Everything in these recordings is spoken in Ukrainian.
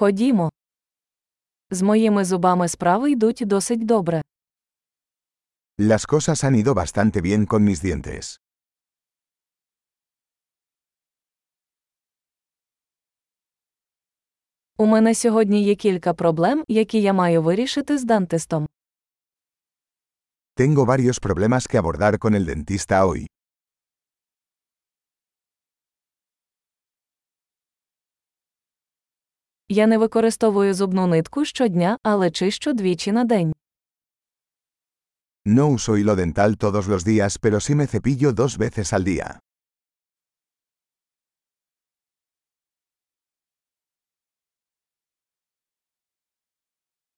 Ходімо. З моїми зубами справи йдуть досить добре. Las cosas han ido bastante bien con mis dientes. У мене сьогодні є кілька проблем, які я маю вирішити з дантистом. Tengo varios problemas que abordar con el dentista hoy. Я не використовую зубну нитку щодня, але чищу двічі на день. No uso hilo dental todos los días, pero sí me cepillo dos veces al día.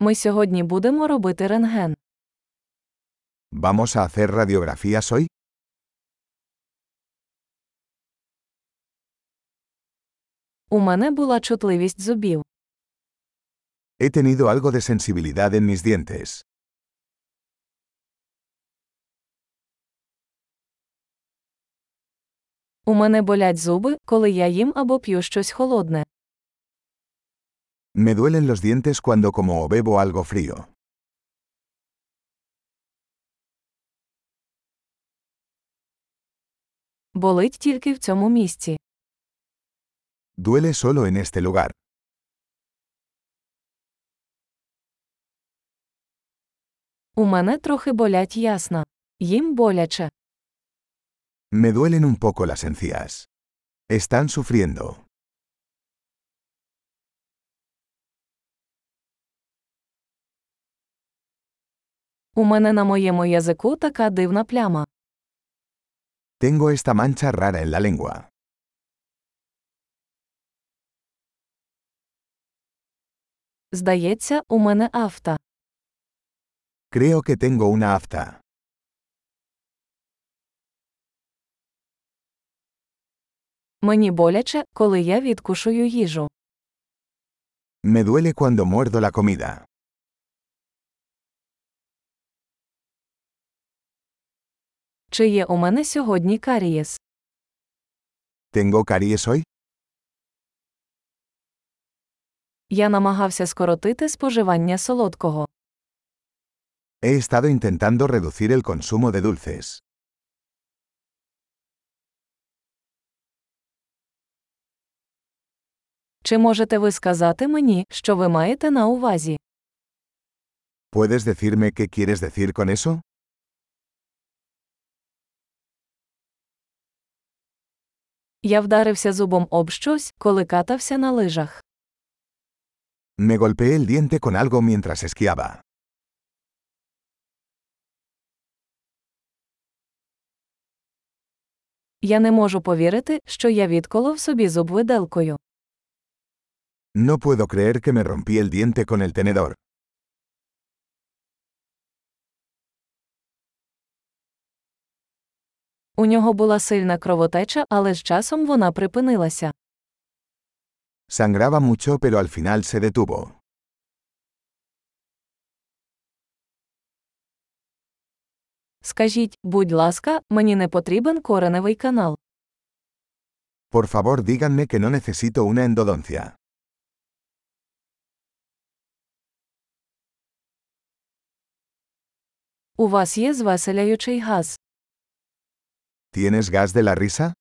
Ми сьогодні будемо робити рентген. ¿Vamos a hacer radiografías hoy? У мене була чутливість зубів. He tenido algo de sensibilidad en mis dientes. У мене болять зуби, коли я їм або п'ю щось холодне. Me duelen los dientes cuando como o bebo algo frío. Болить тільки в цьому місці. Duele solo en este lugar. У мене трохи болять ясна. Їм боляче. Me duelen un poco las encías. Están sufriendo. У мене на моєму язику така дивна пляма. Tengo esta mancha rara en la lengua. Здається, у мене афта. Creo que tengo una afta. Мені боляче, коли я відкушую їжу. Me duele cuando muerdo la comida. Чи є у мене сьогодні карієс? ¿Tengo caries hoy? Я намагався скоротити споживання солодкого. He estado intentando reducir el consumo de dulces. Чи можете ви сказати мені, що ви маєте на увазі? ¿Puedes decirme qué quieres decir con eso? Я вдарився зубом об щось, коли катався на лижах. Me golpeé el diente con algo mientras esquiaba. Я не можу повірити, що я відколов собі зуб виделкою. No puedo creer que me rompí el diente con el tenedor. У нього була сильна кровотеча, але з часом вона припинилася. Sangraba mucho pero al final se detuvo. Скажіть, будь ласка, мені не потрібен кореневий канал. Por favor díganme que no necesito una endodoncia. У вас є звеселяючий газ. ¿Tienes gas de la risa?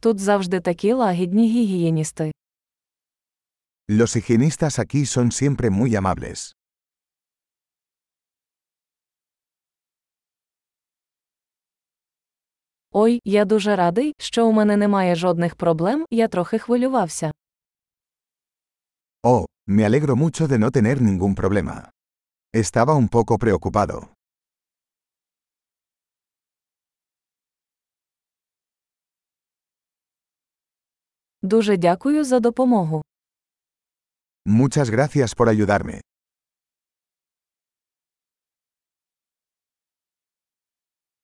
Тут завжди такі лагідні гігієністи. Los higienistas aquí son siempre muy amables. Ой, я дуже радий, що у мене немає жодних проблем, я трохи хвилювався. Oh, me alegro mucho de no tener ningún problema. Estaba un poco preocupado. Дуже дякую за допомогу. Muchas gracias por ayudarme.